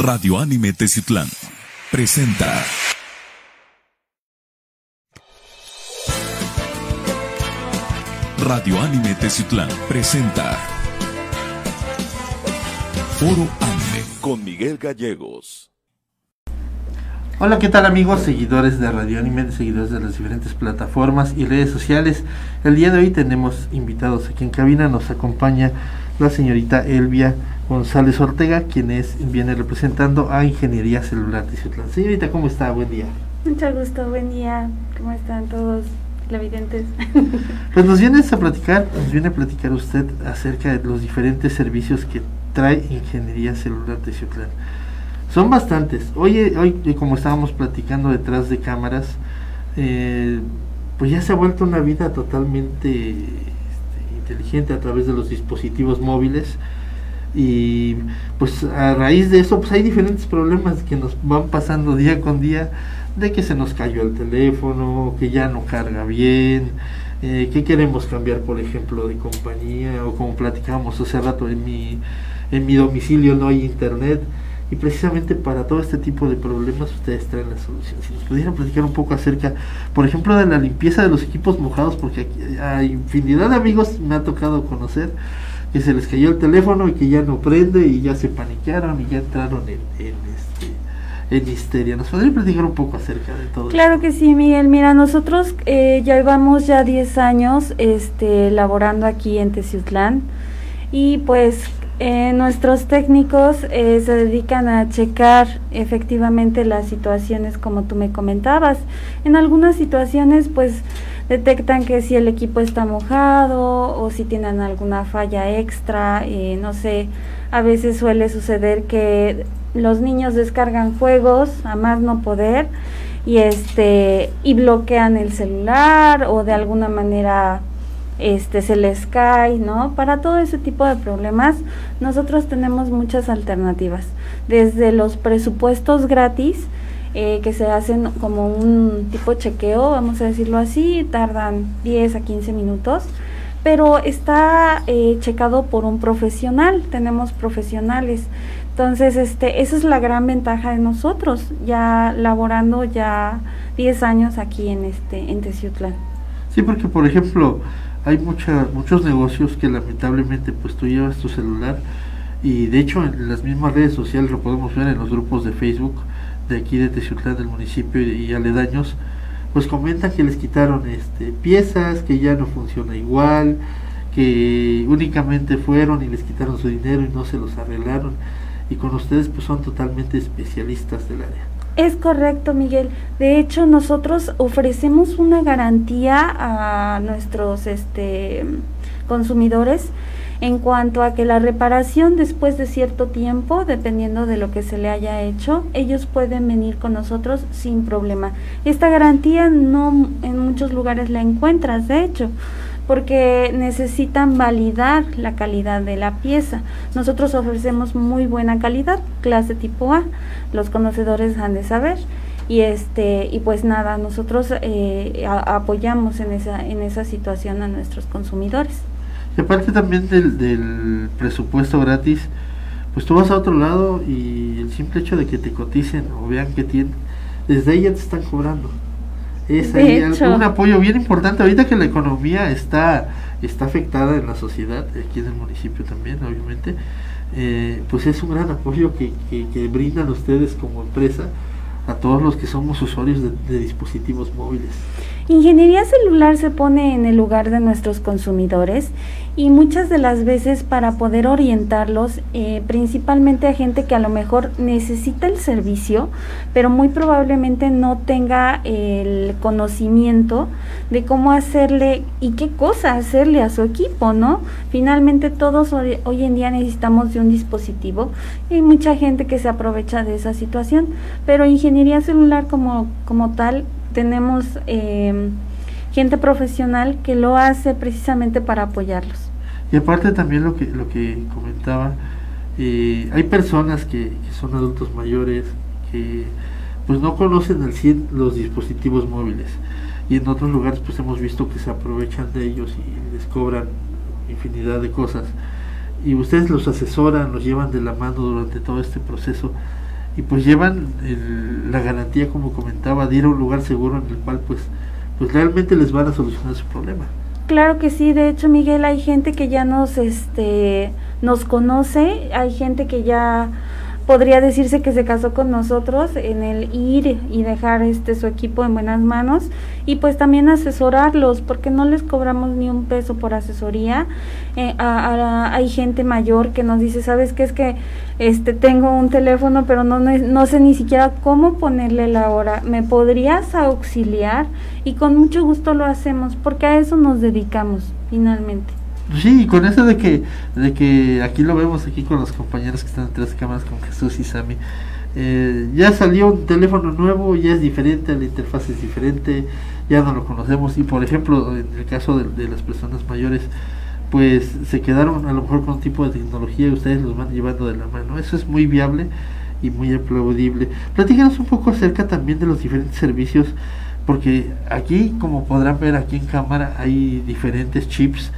Radio Anime Teciutlán presenta. Radio Anime Teciutlán presenta. Foro Anime con Miguel Gallegos. Hola, ¿qué tal amigos, seguidores de Radio Anime, seguidores de las diferentes plataformas y redes sociales? El día de hoy tenemos invitados aquí en cabina, nos acompaña la señorita Elvia González Ortega, quien es, viene representando a Ingeniería Celular de Ciutlán. Señorita, ¿cómo está? Buen día. Mucho gusto, buen día. ¿Cómo están todos? televidentes? Pues nos viene a platicar, nos viene a platicar usted acerca de los diferentes servicios que trae Ingeniería Celular de Ciutlán. Son bastantes. Hoy, hoy como estábamos platicando detrás de cámaras, eh, pues ya se ha vuelto una vida totalmente inteligente a través de los dispositivos móviles. Y pues a raíz de eso pues hay diferentes problemas que nos van pasando día con día de que se nos cayó el teléfono, que ya no carga bien, eh, que queremos cambiar por ejemplo de compañía o como platicábamos hace rato en mi, en mi domicilio no hay internet y precisamente para todo este tipo de problemas ustedes traen la solución. Si nos pudieran platicar un poco acerca, por ejemplo, de la limpieza de los equipos mojados, porque aquí hay infinidad de amigos me ha tocado conocer que se les cayó el teléfono y que ya no prende y ya se paniquearon y ya entraron en, este en histeria. ¿Nos podría platicar un poco acerca de todo Claro que sí, Miguel. Mira, nosotros eh, ya llevamos ya 10 años este, laborando aquí en Teciutlán y pues eh, nuestros técnicos eh, se dedican a checar efectivamente las situaciones como tú me comentabas. En algunas situaciones pues detectan que si el equipo está mojado o si tienen alguna falla extra, eh, no sé, a veces suele suceder que los niños descargan juegos a más no poder y este y bloquean el celular o de alguna manera este se les cae, ¿no? Para todo ese tipo de problemas nosotros tenemos muchas alternativas, desde los presupuestos gratis eh, que se hacen como un tipo chequeo, vamos a decirlo así, tardan 10 a 15 minutos, pero está eh, checado por un profesional, tenemos profesionales. Entonces, este, esa es la gran ventaja de nosotros, ya laborando ya 10 años aquí en este en Teciutlán. Sí, porque por ejemplo, hay mucha, muchos negocios que lamentablemente pues tú llevas tu celular y de hecho en las mismas redes sociales lo podemos ver en los grupos de Facebook de aquí de Teciutlán del municipio y, aledaños, pues comentan que les quitaron este, piezas, que ya no funciona igual, que únicamente fueron y les quitaron su dinero y no se los arreglaron. Y con ustedes pues son totalmente especialistas del área. Es correcto, Miguel. De hecho, nosotros ofrecemos una garantía a nuestros este, consumidores en cuanto a que la reparación después de cierto tiempo, dependiendo de lo que se le haya hecho, ellos pueden venir con nosotros sin problema. Esta garantía no en muchos lugares la encuentras, de hecho, porque necesitan validar la calidad de la pieza. Nosotros ofrecemos muy buena calidad, clase tipo A, los conocedores han de saber y este y pues nada nosotros eh, apoyamos en esa en esa situación a nuestros consumidores y aparte también del, del presupuesto gratis, pues tú vas a otro lado y el simple hecho de que te coticen o vean que tienen, desde ahí ya te están cobrando. Es ahí un apoyo bien importante. Ahorita que la economía está, está afectada en la sociedad, aquí en el municipio también, obviamente, eh, pues es un gran apoyo que, que, que brindan ustedes como empresa a todos los que somos usuarios de, dispositivos móviles. Ingeniería celular se pone en el lugar de nuestros consumidores y muchas de las veces para poder orientarlos, eh, principalmente a gente que a lo mejor necesita el servicio, pero muy probablemente no tenga el conocimiento de cómo hacerle y qué cosa hacerle a su equipo, ¿no? Finalmente todos hoy, en día necesitamos de un dispositivo y hay mucha gente que se aprovecha de esa situación, pero ingeniería ingeniería celular como, como tal tenemos eh, gente profesional que lo hace precisamente para apoyarlos. Y aparte también lo que, lo que comentaba, eh, hay personas que, son adultos mayores que pues no conocen al 100 los dispositivos móviles. Y en otros lugares pues hemos visto que se aprovechan de ellos y les cobran infinidad de cosas. Y ustedes los asesoran, los llevan de la mano durante todo este proceso y pues llevan la garantía, como comentaba, de ir a un lugar seguro en el cual pues, pues realmente les van a solucionar su problema. Claro que sí, de hecho Miguel, hay gente que ya nos, este, nos conoce, hay gente que ya podría decirse que se casó con nosotros en el ir y dejar este su equipo en buenas manos y pues también asesorarlos porque no les cobramos ni un peso por asesoría. Eh, hay gente mayor que nos dice sabes qué es que este tengo un teléfono pero no, no sé ni siquiera cómo ponerle la hora. Me podrías auxiliar y con mucho gusto lo hacemos porque a eso nos dedicamos finalmente Sí, con eso de que, de que aquí lo vemos aquí con los compañeros que están en tres cámaras, con Jesús y Sami. Eh, ya salió un teléfono nuevo, ya es diferente, la interfaz es diferente, ya no lo conocemos y por ejemplo en el caso de, las personas mayores pues se quedaron a lo mejor con un tipo de tecnología y ustedes los van llevando de la mano, eso es muy viable y muy aplaudible. Platícanos un poco acerca también de los diferentes servicios porque aquí como podrán ver aquí en cámara hay diferentes chips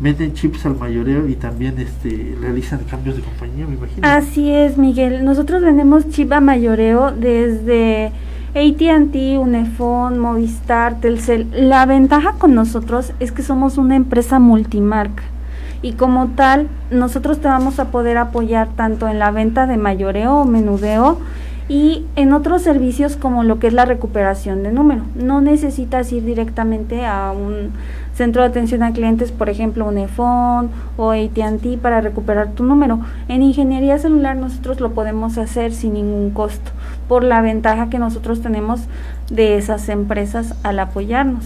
venden chips al mayoreo y también este realizan cambios de compañía, me imagino. Así es, Miguel. Nosotros vendemos chip a mayoreo desde AT&T, Unifón, Movistar, Telcel. La ventaja con nosotros es que somos una empresa multimarca y como tal nosotros te vamos a poder apoyar tanto en la venta de mayoreo o menudeo y en otros servicios como lo que es la recuperación de número. No necesitas ir directamente a un centro de atención a clientes, por ejemplo, un iPhone o AT&T para recuperar tu número. En ingeniería celular nosotros lo podemos hacer sin ningún costo, por la ventaja que nosotros tenemos de esas empresas al apoyarnos.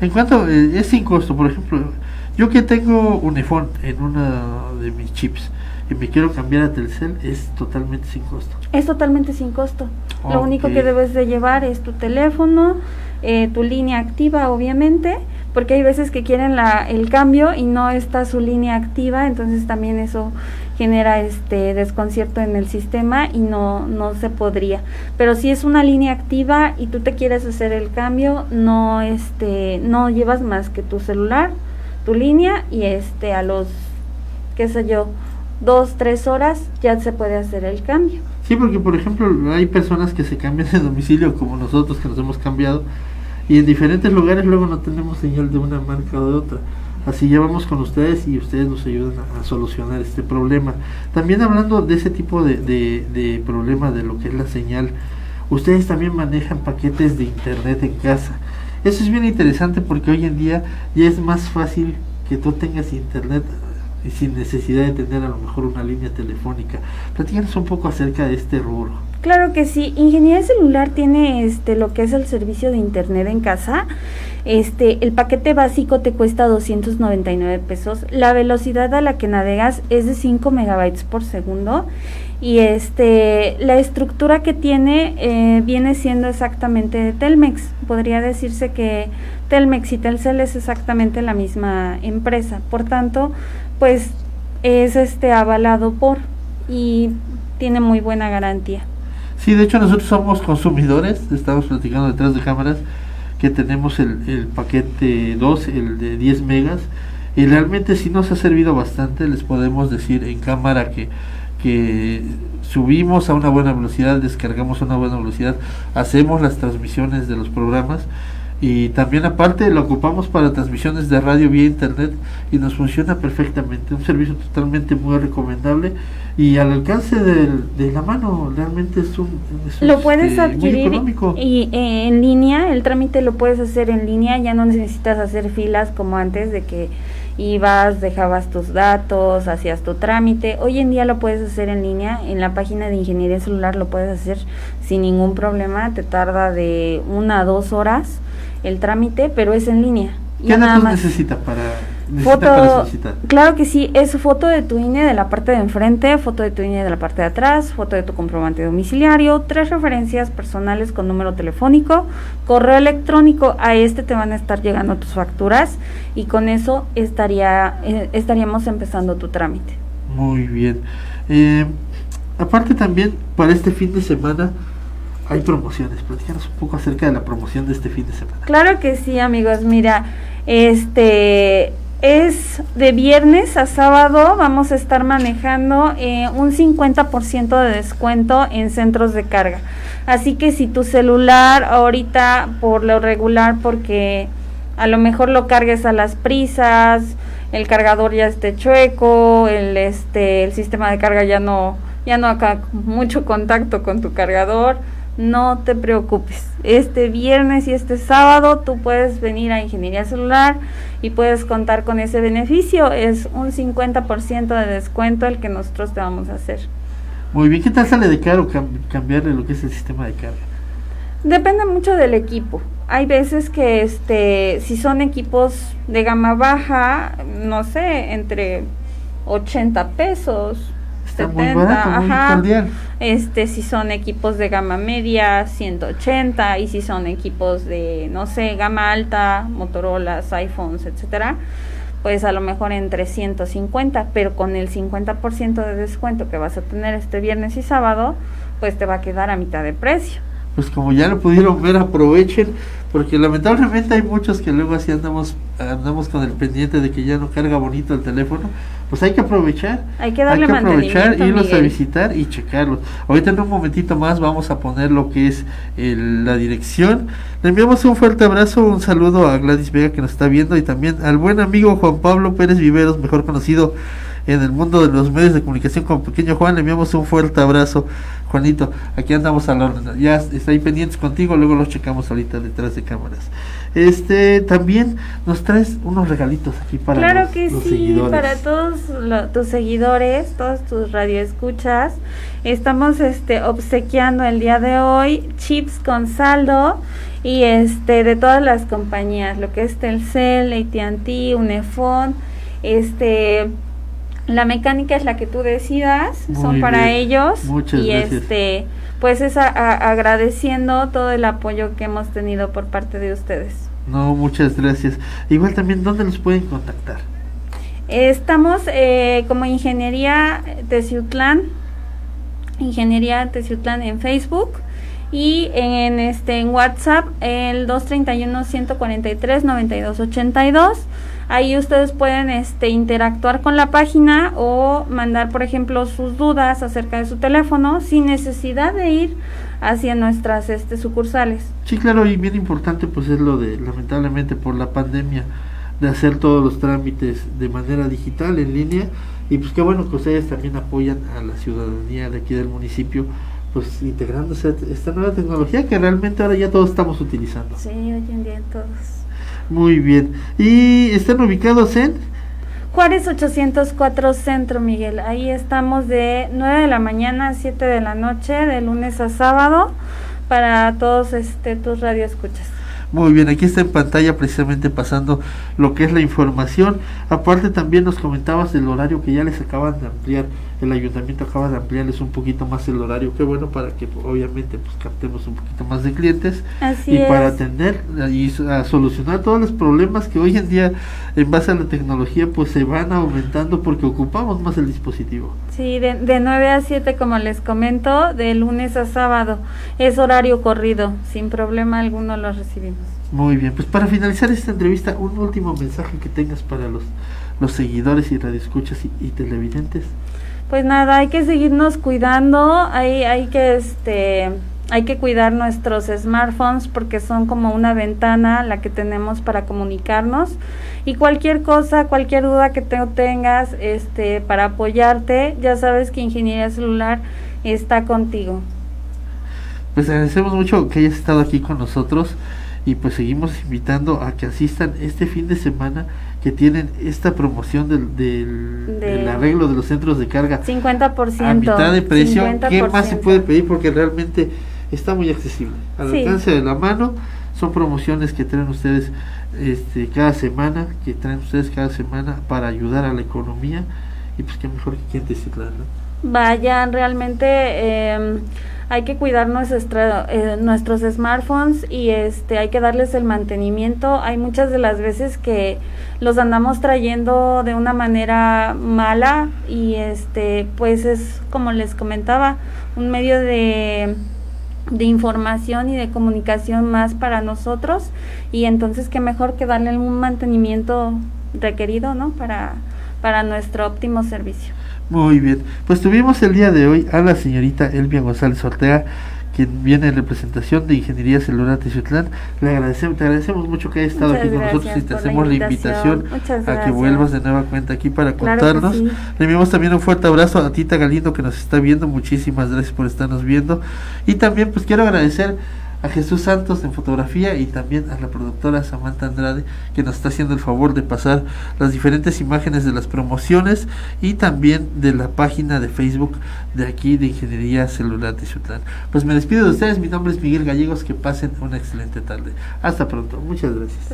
En cuanto eh, es sin costo, por ejemplo, yo que tengo un en uno de mis chips y me quiero cambiar a Telcel, es totalmente sin costo. Es totalmente sin costo. Lo único que debes de llevar es tu teléfono, eh, tu línea activa, obviamente, porque hay veces que quieren la, el cambio y no está su línea activa, entonces también eso genera este desconcierto en el sistema y no, no se podría. Pero si es una línea activa y tú te quieres hacer el cambio, no este, no llevas más que tu celular, tu línea y este a los qué sé yo, dos, tres horas ya se puede hacer el cambio. Sí, porque por ejemplo hay personas que se cambian de domicilio como nosotros que nos hemos cambiado y en diferentes lugares luego no tenemos señal de una marca o de otra. Así llevamos con ustedes y ustedes nos ayudan a, solucionar este problema. También hablando de ese tipo de, de, de problema de lo que es la señal, ustedes también manejan paquetes de internet en casa. Eso es bien interesante porque hoy en día ya es más fácil que tú tengas internet sin necesidad de tener a lo mejor una línea telefónica. Platícanos un poco acerca de este rubro. Claro que sí, Ingeniería Celular tiene este lo que es el servicio de internet en casa. Este, el paquete básico te cuesta 299 pesos. La velocidad a la que navegas es de 5 megabytes por segundo y este la estructura que tiene eh, viene siendo exactamente de Telmex. Podría decirse que Telmex y Telcel es exactamente la misma empresa. Por tanto, pues es este avalado por y tiene muy buena garantía. Sí, de hecho nosotros somos consumidores, estamos platicando detrás de cámaras que tenemos el, el paquete 2, el de 10 megas, y realmente sí nos ha servido bastante, les podemos decir en cámara que, que subimos a una buena velocidad, descargamos a una buena velocidad, hacemos las transmisiones de los programas y también aparte lo ocupamos para transmisiones de radio vía internet y nos funciona perfectamente, un servicio totalmente muy recomendable y al alcance de, la mano. Realmente es un lo puedes este, adquirir y eh, en línea. El trámite lo puedes hacer en línea. Ya no necesitas hacer filas como antes de que ibas dejabas tus datos hacías tu trámite. Hoy en día lo puedes hacer en línea. En la página de ingeniería celular lo puedes hacer sin ningún problema. Te tarda de una a dos horas el trámite pero es en línea ¿Qué nada más necesita para foto, claro que sí, es foto de tu INE de la parte de enfrente, foto de tu INE de la parte de atrás, foto de tu comprobante domiciliario, tres referencias personales con número telefónico, correo electrónico, a este te van a estar llegando tus facturas y con eso estaría eh, estaríamos empezando tu trámite. Muy bien. Eh, aparte también para este fin de semana hay promociones. Platícanos un poco acerca de la promoción de este fin de semana. Claro que sí, amigos. Mira, este es de viernes a sábado, vamos a estar manejando eh, un 50% de descuento en centros de carga. Así que si tu celular ahorita por lo regular, porque a lo mejor lo cargues a las prisas, el cargador ya esté chueco, el este el sistema de carga ya no ya no acá mucho contacto con tu cargador, no te preocupes. Este viernes y este sábado tú puedes venir a Ingeniería Celular y puedes contar con ese beneficio. Es un 50% de descuento el que nosotros te vamos a hacer. Muy bien, ¿qué tal sale de caro cambiarle lo que es el sistema de carga? Depende mucho del equipo. Hay veces que este si son equipos de gama baja, no sé, entre 80 pesos, Está muy ajá. Este, si son equipos de gama media, 180, y si son equipos de, no sé, gama alta, Motorola, iPhones, etcétera, pues a lo mejor entre 150, pero con el 50% de descuento que vas a tener este viernes y sábado, pues te va a quedar a mitad de precio pues como ya lo pudieron ver, aprovechen, porque lamentablemente hay muchos que luego así andamos, andamos con el pendiente de que ya no carga bonito el teléfono, pues hay que aprovechar, hay que darle hay aprovechar, irlos a visitar y checarlos. Ahorita en un momentito más vamos a poner lo que es la dirección. Le enviamos un fuerte abrazo, un saludo a Gladys Vega que nos está viendo y también al buen amigo Juan Pablo Pérez Viveros, mejor conocido en el mundo de los medios de comunicación con Pequeño Juan. Le enviamos un fuerte abrazo, Juanito. Aquí andamos a la Ya está ahí pendientes contigo, luego los checamos ahorita detrás de cámaras. Este, también nos traes unos regalitos aquí para claro los, que sí, para todos tus seguidores, todos tus radioescuchas. Estamos este obsequiando el día de hoy chips con saldo y este de todas las compañías, lo que es Telcel, AT&T, Unifón, este la mecánica es la que tú decidas, son para ellos Muchas y este pues es agradeciendo todo el apoyo que hemos tenido por parte de ustedes. No, muchas gracias. Igual también, ¿dónde nos pueden contactar? Estamos eh, como Ingeniería Teciutlán, Ingeniería Teciutlán en Facebook y en este en WhatsApp el 231 143 9282 Ahí ustedes pueden este, interactuar con la página o mandar, por ejemplo, sus dudas acerca de su teléfono sin necesidad de ir hacia nuestras este, sucursales. Sí, claro, y bien importante pues es lo de, lamentablemente por la pandemia, de hacer todos los trámites de manera digital, en línea, y pues qué bueno que ustedes también apoyan a la ciudadanía de aquí del municipio pues integrándose esta nueva tecnología que realmente ahora ya todos estamos utilizando. Sí, hoy en día todos. Muy bien. ¿Y están ubicados en? Juárez 804 Centro, Miguel. Ahí estamos de 9 de la mañana a 7 de la noche, de lunes a sábado, para todos este, tus radioescuchas. Muy bien, aquí está en pantalla precisamente pasando lo que es la información. Aparte también nos comentabas del horario que ya les acaban de ampliar el ayuntamiento acaba de ampliarles un poquito más el horario, qué bueno para que obviamente pues captemos un poquito más de clientes y para atender y a solucionar todos los problemas que hoy en día en base a la tecnología pues se van aumentando porque ocupamos más el dispositivo. Sí, de, de 9 a 7 como les comento, de lunes a sábado, es horario corrido, sin problema alguno lo recibimos. Muy bien, pues para finalizar esta entrevista, un último mensaje que tengas para los, los seguidores y radioescuchas y, y televidentes pues nada, hay que seguirnos cuidando, hay, hay que este hay que cuidar nuestros smartphones porque son como una ventana la que tenemos para comunicarnos y cualquier cosa, cualquier duda que te tengas este para apoyarte, ya sabes que Ingeniería Celular está contigo. Pues agradecemos mucho que hayas estado aquí con nosotros y pues seguimos invitando a que asistan este fin de semana que tienen esta promoción del, del, arreglo de los centros de carga 50% a mitad de precio. ¿Qué más se puede pedir? Porque realmente está muy accesible. Al alcance de la mano son promociones que traen ustedes este, cada semana, que traen ustedes cada semana para ayudar a la economía y pues qué mejor que quien te ¿no? Vayan, realmente eh, hay que cuidar eh, nuestros smartphones y este hay que darles el mantenimiento. Hay muchas de las veces que los andamos trayendo de una manera mala y este pues es como les comentaba un medio de de información y de comunicación más para nosotros y entonces qué mejor que darle un mantenimiento requerido, ¿no? Para, para nuestro óptimo servicio. Muy bien, pues tuvimos el día de hoy a la señorita Elvia González Ortega, quien viene en representación de Ingeniería Celular Tizutlán. Le agradecemos, te agradecemos mucho que haya estado Muchas aquí con nosotros y te hacemos la invitación, a que vuelvas de nueva cuenta aquí para Claro contarnos. sí. Le enviamos también un fuerte abrazo a Tita Galindo que nos está viendo. Muchísimas gracias por estarnos viendo. Y también pues quiero agradecer a Jesús Santos en fotografía y también a la productora Samantha Andrade que nos está haciendo el favor de pasar las diferentes imágenes de las promociones y también de la página de Facebook de aquí de Ingeniería Celular de Xutlán. Pues me despido de ustedes, mi nombre es Miguel Gallegos, que pasen una excelente tarde. Hasta pronto, muchas gracias.